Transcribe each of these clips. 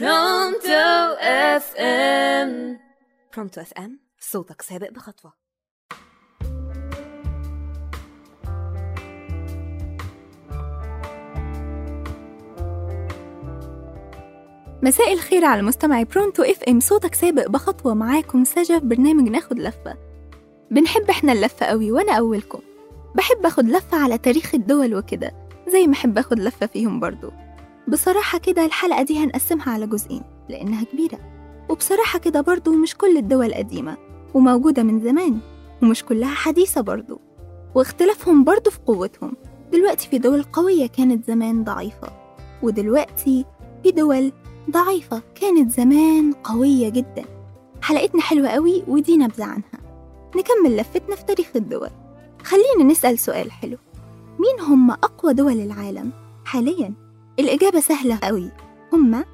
Pronto FM Pronto FM صوتك سابق بخطوة. مساء الخير على مستمعي Pronto FM صوتك سابق بخطوة. معاكم سجا في برنامج ناخد لفة. بنحب إحنا اللفة قوي وأنا أولكم. بحب أخد لفة على تاريخ الدول وكده زي ما أحب أخد لفة فيهم برضو. بصراحة كده الحلقة دي هنقسمها على جزئين لأنها كبيرة. وبصراحة كده برضو مش كل الدول قديمة وموجودة من زمان ومش كلها حديثة برضو. واختلافهم برضو في قوتهم. دلوقتي في دول قوية كانت زمان ضعيفة ودلوقتي في دول ضعيفة كانت زمان قوية جدا. حلقتنا حلوة قوي ودي نبذة عنها. نكمل لفتنا في تاريخ الدول. خلينا نسأل سؤال حلو. مين هم أقوى دول العالم حاليا؟ الإجابة سهلة قوي هما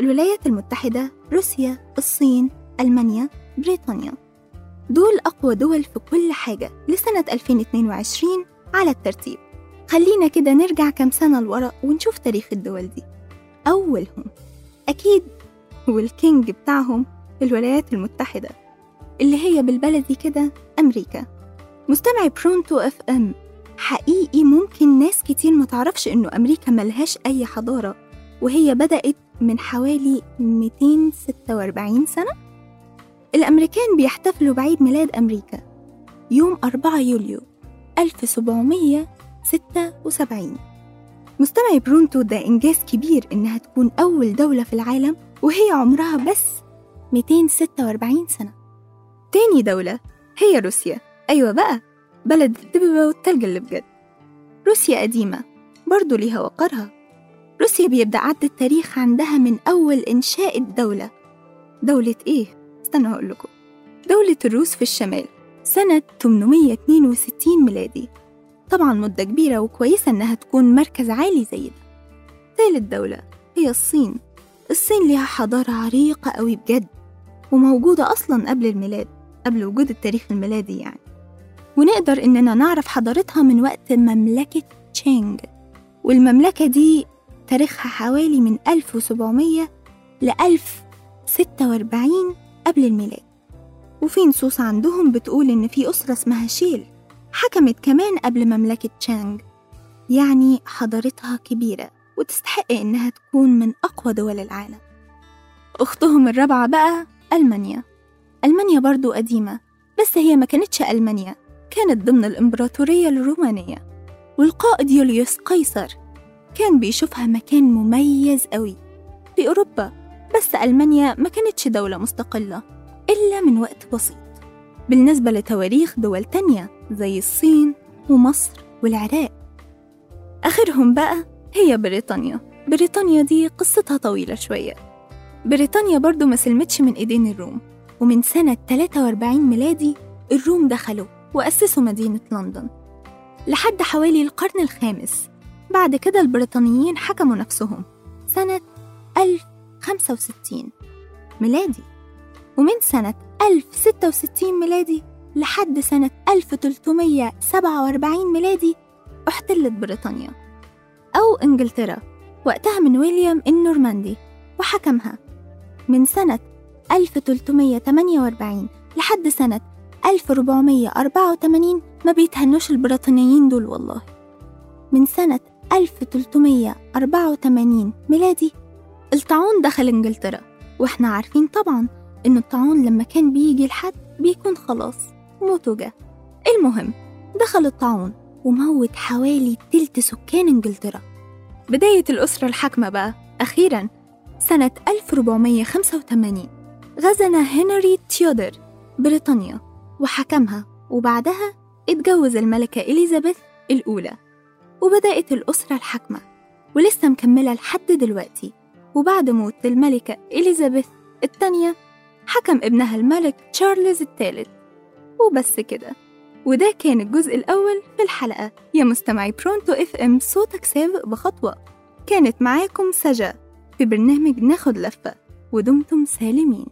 الولايات المتحدة روسيا الصين ألمانيا بريطانيا. دول أقوى دول في كل حاجة لسنة 2022 على الترتيب. خلينا كده نرجع كام سنة لورا ونشوف تاريخ الدول دي. أولهم أكيد والكينج بتاعهم الولايات المتحدة اللي هي بالبلدي كده أمريكا. مستمعي برونتو أف أم. حقيقي ممكن ناس كتير متعرفش إنه أمريكا ملهاش أي حضارة وهي بدأت من حوالي 246 سنة. الأمريكان بيحتفلوا بعيد ميلاد أمريكا يوم 4 يوليو 1776 مستمعي برونتو ده إنجاز كبير إنها تكون أول دولة في العالم وهي عمرها بس 246 سنة. تاني دولة هي روسيا. أيوة بقى. بلد الدببة والتلج اللي بجد روسيا قديمة برضو ليها وقرها. روسيا بيبدأ عد التاريخ عندها من أول إنشاء الدولة. دولة إيه؟ استنى هقول لكم. دولة الروس في الشمال سنة 862 ميلادي. طبعا مدة كبيرة وكويسة إنها تكون مركز عالي زي ده. ثالث دولة هي الصين. الصين ليها حضارة عريقة قوي بجد وموجودة أصلا قبل الميلاد قبل وجود التاريخ الميلادي يعني. ونقدر إننا نعرف حضارتها من وقت مملكة تشانج والمملكة دي تاريخها حوالي من 1700 ل 1046 قبل الميلاد. وفي نصوص عندهم بتقول إن في أسرة اسمها شيا حكمت كمان قبل مملكة تشانج يعني حضارتها كبيرة وتستحق إنها تكون من أقوى دول العالم. أختهم الرابعة بقى ألمانيا. ألمانيا برضو قديمة بس هي ما كانتش ألمانيا. كانت ضمن الإمبراطورية الرومانية والقائد يوليوس قيصر كان بيشوفها مكان مميز قوي في أوروبا بس ألمانيا ما كانتش دولة مستقلة إلا من وقت بسيط. بالنسبة لتواريخ دول تانية زي الصين ومصر والعراق. آخرهم بقى هي بريطانيا. بريطانيا دي قصتها طويلة شوية. بريطانيا برضو ما سلمتش من إيدين الروم ومن سنة 43 ميلادي الروم دخلوا وأسسوا مدينة لندن. لحد حوالي القرن الخامس بعد كده البريطانيين حكموا نفسهم. سنة 1065 ميلادي. ومن سنة 1066 ميلادي لحد سنة 1347 ميلادي احتلت بريطانيا. أو إنجلترا. وقتها من ويليام النورماندي وحكمها. من سنة 1348 لحد سنة 1484 ما بيتهنوش البريطانيين دول والله. من سنة 1384 ميلادي الطاعون دخل إنجلترا وإحنا عارفين طبعا إن الطاعون لما كان بيجي لحد بيكون خلاص موته جه. المهم دخل الطاعون وموت حوالي تلت سكان إنجلترا. بداية الأسرة الحاكمة بقى أخيرا سنة 1485 غزنا هنري تيودر بريطانيا. وحكمها وبعدها اتجوز الملكة إليزابيث الأولى وبدأت الأسرة الحاكمة ولسه مكملة لحد دلوقتي. وبعد موت الملكة إليزابيث الثانية حكم ابنها الملك تشارلز الثالث وبس كده. وده كان الجزء الأول في الحلقة. يا مستمعي برونتو إف إم صوتك سابق بخطوة. كانت معاكم سجا. في برنامج ناخد لفة. ودمتم سالمين.